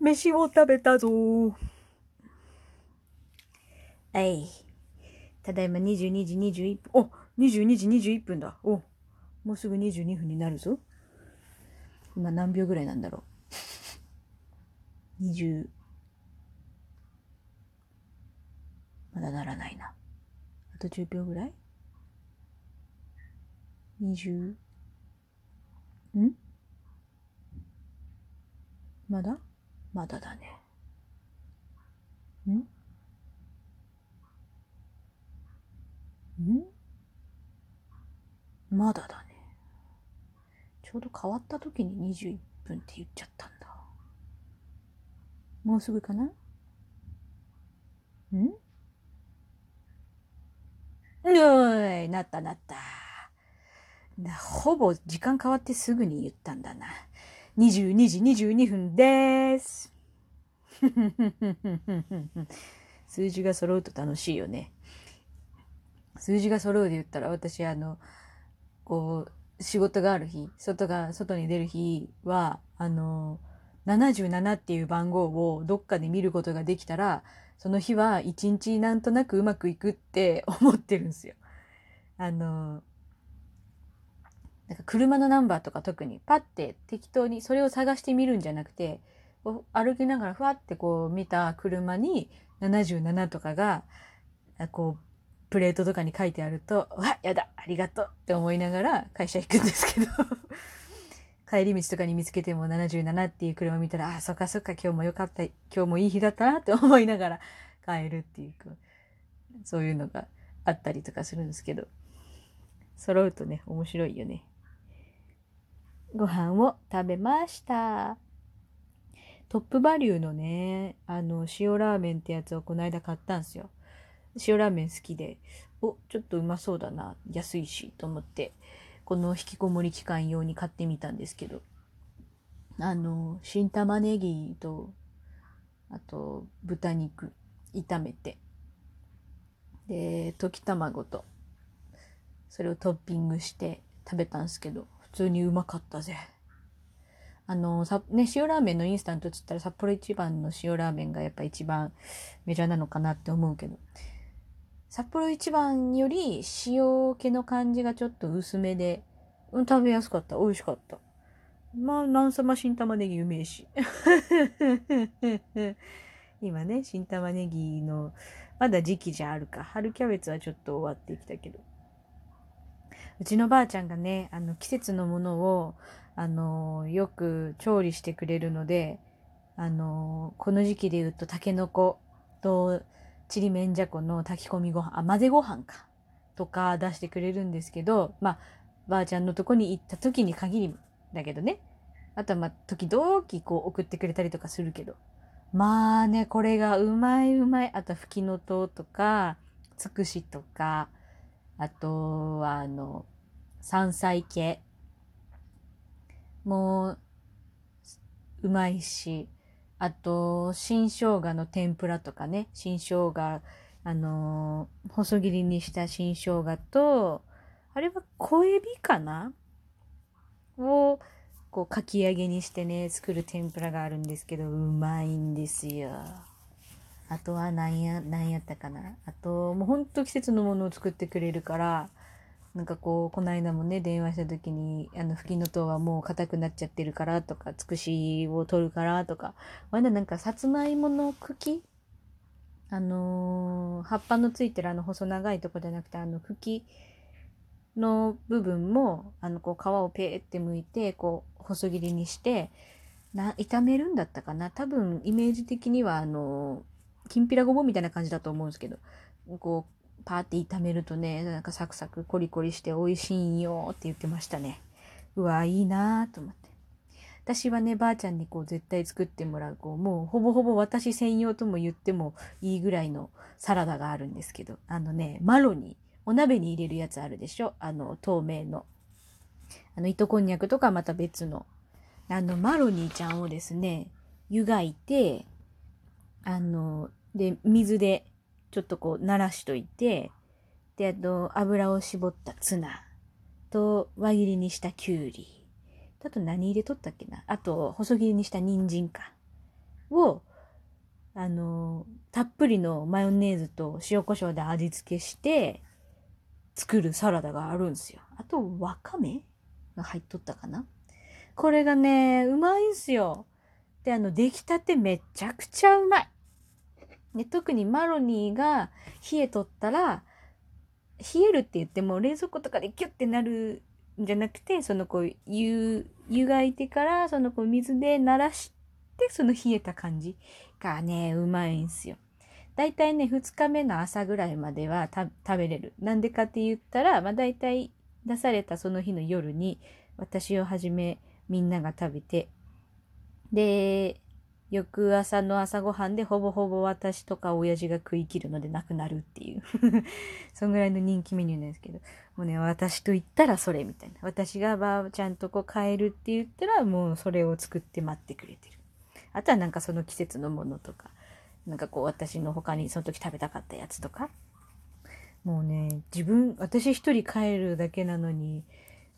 飯を食べたぞはい。ただいま22時21分。お !22 時21分だ。おもうすぐ22分になるぞ。今何秒ぐらいなんだろう。20。まだならないな。あと10秒ぐらい ?20。ん？まだ？まだだね。ん？ん？まだだね。ちょうど変わった時に21分って言っちゃったんだ。もうすぐかなん？うい、なったなった。ほぼ時間変わってすぐに言ったんだな。22時22分です。数字が揃うと楽しいよね。数字が揃うで言ったら私あの、こう、仕事がある日、外が、外に出る日は、あの、77っていう番号をどっかで見ることができたら、その日は一日なんとなくうまくいくって思ってるんですよ。あの、なんか車のナンバーとか特にパッて適当にそれを探してみるんじゃなくて歩きながらふわってこう見た車に77とかがこうプレートとかに書いてあると、わ、やだ、ありがとうって思いながら会社行くんですけど 帰り道とかに見つけても77っていう車見たら、あ、そっかそっか、今日もよかった、今日もいい日だったなって思いながら帰るっていう、そういうのがあったりとかするんですけど、揃うとね、面白いよね。ご飯を食べました。トップバリューのね、あの、塩ラーメンってやつをこの間買ったんですよ。塩ラーメン好きで、お、ちょっとうまそうだな、安いし、と思って、この引きこもり期間用に買ってみたんですけど、あの、新玉ねぎと、あと、豚肉、炒めて、で、溶き卵と、それをトッピングして食べたんですけど、普通にうまかったぜ。あの、さ、ね、塩ラーメンのインスタントっつったら札幌一番の塩ラーメンがやっぱ一番メジャーなのかなって思うけど、札幌一番より塩気の感じがちょっと薄めで、うん、食べやすかった。美味しかった。まあ、なんさま新玉ねぎうめえし。今ね、新玉ねぎの、まだ時期じゃあるか。春キャベツはちょっと終わってきたけど。うちのばあちゃんがね、あの、季節のものを、あの、よく調理してくれるので、あの、この時期で言うと、タケノコと、ちりめんじゃこの炊き込みご飯、あ、混ぜご飯か。とか出してくれるんですけど、まあ、ばあちゃんのとこに行った時に限りだけどね。あとはまあ、時々こう送ってくれたりとかするけど。まあね、これがうまいうまい。あと、ふきのとうとか、つくしとか、あとは、あの、山菜系。もう、うまいし、あと、新生姜の天ぷらとかね、新生姜、あの、細切りにした新生姜と、あれは小エビかな？を、こう、かき揚げにしてね、作る天ぷらがあるんですけど、うまいんですよ。あとは何や、何やったかな。あと、もうほんと季節のものを作ってくれるから、なんかこう、この間もね、電話した時に、あの、吹きの塔はもう硬くなっちゃってるからとか、つくしを取るからとか、まだなんかさつまいもの茎あのー、葉っぱのついてるあの細長いとこじゃなくて、あの茎の部分も、あの、こう、皮をペーって剥いて、こう、細切りにして、な、炒めるんだったかな多分、イメージ的には、あのきんぴらごぼうみたいな感じだと思うんですけど、こう、パーって炒めるとね、なんかサクサクコリコリして美味しいんよって言ってましたね。うわ、いいなぁと思って。私はね、ばあちゃんにこう絶対作ってもらう、こう、もうほぼほぼ私専用とも言ってもいいぐらいのサラダがあるんですけど、あのね、マロに、お鍋に入れるやつあるでしょ？あの、透明の。あの、糸こんにゃくとかまた別の。あの、マロニーちゃんをですね、湯がいて、あの、で、水でちょっとこう、慣らしといて、で、あと、油を絞ったツナと、輪切りにしたきゅうり。あと何入れとったっけな？あと、細切りにした人参か。を、あの、たっぷりのマヨネーズと塩コショウで味付けして作るサラダがあるんですよ。あと、わかめが入っとったかな？これがね、うまいんすよ。で、あの、出来たてめちゃくちゃうまい。で特にマロニーが冷えとったら、冷えるって言っても冷蔵庫とかでキュッてなるんじゃなくて、そのこう、湯、湯がいてから、そのこう水で慣らして、その冷えた感じがね、うまいんすよ。だいたいね、2日目の朝ぐらいまでは食べれる。なんでかって言ったら、まあだいたい出されたその日の夜に、私をはじめみんなが食べて、で、翌朝の朝ごはんでほぼほぼ私とか親父が食い切るのでなくなるっていう そんぐらいの人気メニューなんですけど、もうね、私と言ったらそれみたいな。私がばあちゃんとこう帰るって言ったらもうそれを作って待ってくれてる。あとはなんかその季節のものとか、なんかこう私の他にその時食べたかったやつとか。もうね、自分、私一人帰るだけなのに、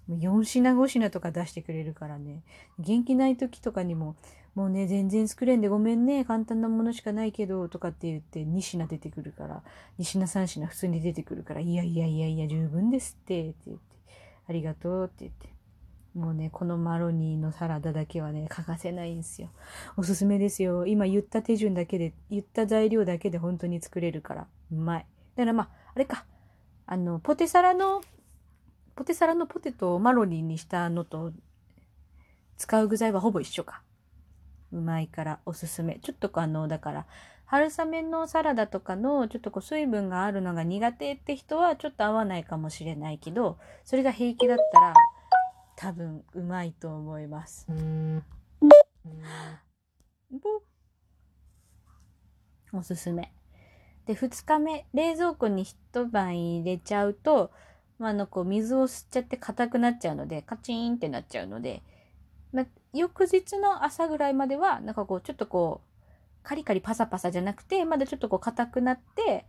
4品5品とか出してくれるからね。元気ない時とかにも、もうね、全然作れんでごめんね、簡単なものしかないけど、とかって言って2品出てくるから、2品3品普通に出てくるから、いやいやいやいや、十分ですって、って言って、ありがとうって言って。もうね、このマロニーのサラダだけはね、欠かせないんですよ。おすすめですよ。今言った手順だけで、言った材料だけで本当に作れるから、うまい。だからまあ、あれか、あの、ポテサラの、ポテサラのポテトをマロニーにしたのと、使う具材はほぼ一緒か。うまいからおすすめ。ちょっとあの、だから、春雨のサラダとかのちょっとこう水分があるのが苦手って人はちょっと合わないかもしれないけど、それが平気だったら多分うまいと思います。おすすめ。で、2日目、冷蔵庫に一晩入れちゃうと、まあ、あの、こう、水を吸っちゃって硬くなっちゃうので、カチーンってなっちゃうので、まあ、翌日の朝ぐらいまでは、なんかこう、ちょっとこう、カリカリパサパサじゃなくて、まだちょっとこう硬くなって、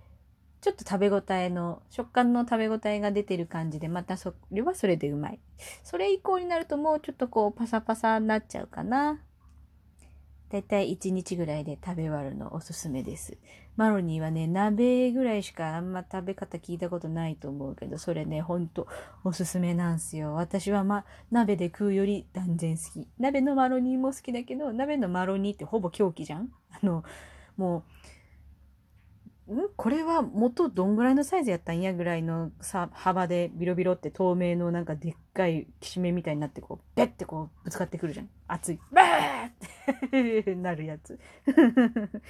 ちょっと食べ応えの、食感の食べ応えが出てる感じで、またそれはそれでうまい。それ以降になるともうちょっとこうパサパサになっちゃうかな。だいたい1日ぐらいで食べ終わるのおすすめです。マロニーはね、鍋ぐらいしかあんま食べ方聞いたことないと思うけど、それね、ほんとおすすめなんすよ。私はま、鍋で食うより断然好き。鍋のマロニーも好きだけど、鍋のマロニーってほぼ狂気じゃん？あの、もう、これは元どんぐらいのサイズやったんやぐらいのさ幅でビロビロって透明のなんかでっかいきしめみたいになってこうベッてこうぶつかってくるじゃん。熱い。バーって なるやつ。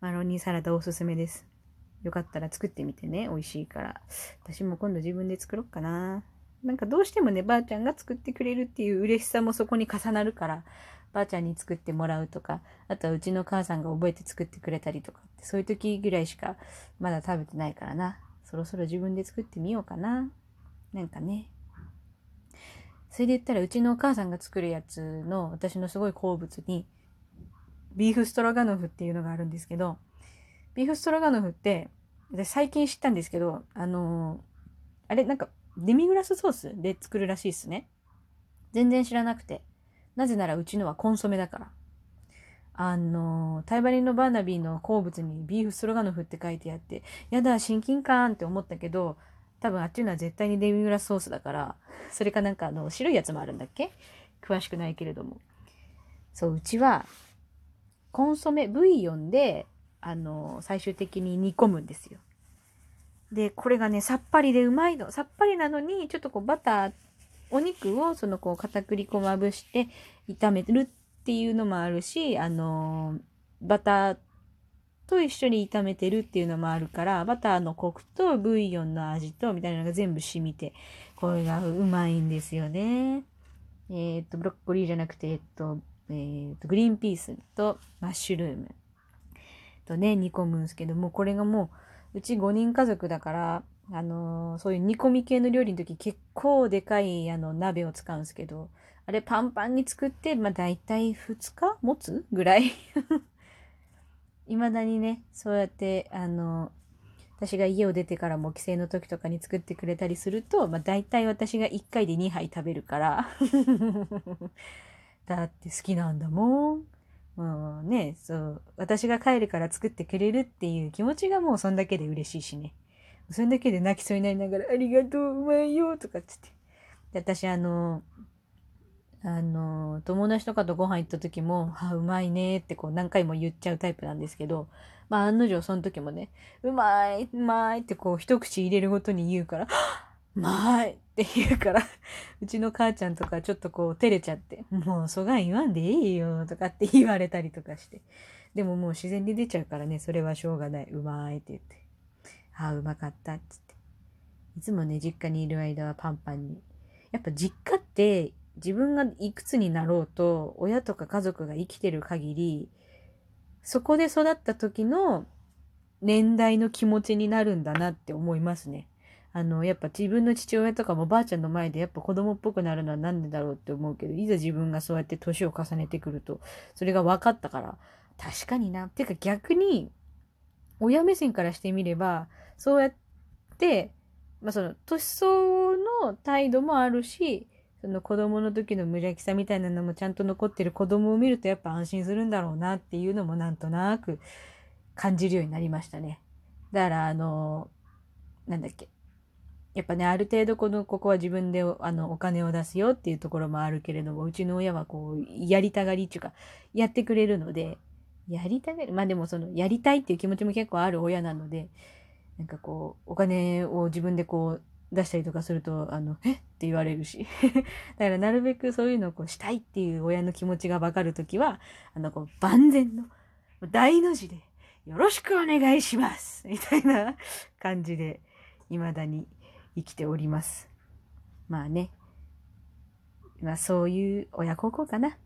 マロニーサラダおすすめです。よかったら作ってみてね。美味しいから。私も今度自分で作ろっかな。なんかどうしてもねばあちゃんが作ってくれるっていう嬉しさもそこに重なるから。ばあちゃんに作ってもらうとか、あとはうちの母さんが覚えて作ってくれたりとかそういう時ぐらいしかまだ食べてないからな。そろそろ自分で作ってみようかな。なんかね。それで言ったらうちのお母さんが作るやつの私のすごい好物に、ビーフストロガノフっていうのがあるんですけど、ビーフストロガノフって、最近知ったんですけど、あのー、あれなんかデミグラスソースで作るらしいっすね。全然知らなくて。なぜならうちのはコンソメだから。あの、タイバリンのバーナビーの好物にビーフストロガノフって書いてあって、やだ、親近感って思ったけど、多分あっちのは絶対にデミグラスソースだから、それかなんかあの、白いやつもあるんだっけ？詳しくないけれども。そう、うちは、コンソメ、ブイヨンで、あの、最終的に煮込むんですよ。で、これがね、さっぱりでうまいの。さっぱりなのに、ちょっとこうバターお肉をそのこう片栗粉まぶして炒めるっていうのもあるし、あのバターと一緒に炒めてるっていうのもあるから、バターのコクとブイヨンの味とみたいなのが全部染みて、これがうまいんですよね。えっ、と、ブロッコリーじゃなくて、えっと、えっ、と、グリーンピースとマッシュルームとね、煮込むんですけども、これがもう、うち5人家族だから、あのー、そういう煮込み系の料理の時結構でかいあの鍋を使うんですけど、あれパンパンに作って、まあ大体2日持つぐらい？未だにね、そうやって、あのー、私が家を出てからも帰省の時とかに作ってくれたりすると、まあ大体私が1回で2杯食べるから だって好きなんだもん。もうね、そう、私が帰るから作ってくれるっていう気持ちがもうそんだけで嬉しいしね。それだけで泣きそうになりながら、ありがとう、うまいよ、とかっつって。で、私、あの、あの、友達とかとご飯行った時も、あ、うまいねってこう何回も言っちゃうタイプなんですけど、まあ案の定その時もね、うまい、うまいってこう一口入れるごとに言うから、うまいって言うからうちの母ちゃんとかちょっとこう照れちゃって、もうそがん言わんでいいよとかって言われたりとかして。でももう自然に出ちゃうからね、それはしょうがない。うまいって言って。ああ、うまかったっつって。いつもね、実家にいる間はパンパンに。やっぱ実家って自分がいくつになろうと、親とか家族が生きてる限り、そこで育った時の年代の気持ちになるんだなって思いますね。あの、やっぱ自分の父親とかもばあちゃんの前でやっぱ子供っぽくなるのはなんでだろうって思うけど、いざ自分がそうやって年を重ねてくると、それが分かったから、確かにな。てか逆に、親目線からしてみれば、そうやって、まあその、年相応の態度もあるし、その子供の時の無邪気さみたいなのもちゃんと残ってる子供を見るとやっぱ安心するんだろうなっていうのもなんとなく感じるようになりましたね。だからあの、なんだっけ。やっぱね、ある程度この、ここは自分であのお金を出すよっていうところもあるけれども、うちの親はこう、やりたがりっていうか、やってくれるので、やりたがり、まあでもその、やりたいっていう気持ちも結構ある親なので、なんかこう、お金を自分でこう、出したりとかすると、あの、え？って言われるし。だからなるべくそういうのをこうしたいっていう親の気持ちがわかるときは、あの、こう、万全の、大の字で、よろしくお願いします みたいな感じで、未だに生きております。まあね。まあそういう親孝行かな。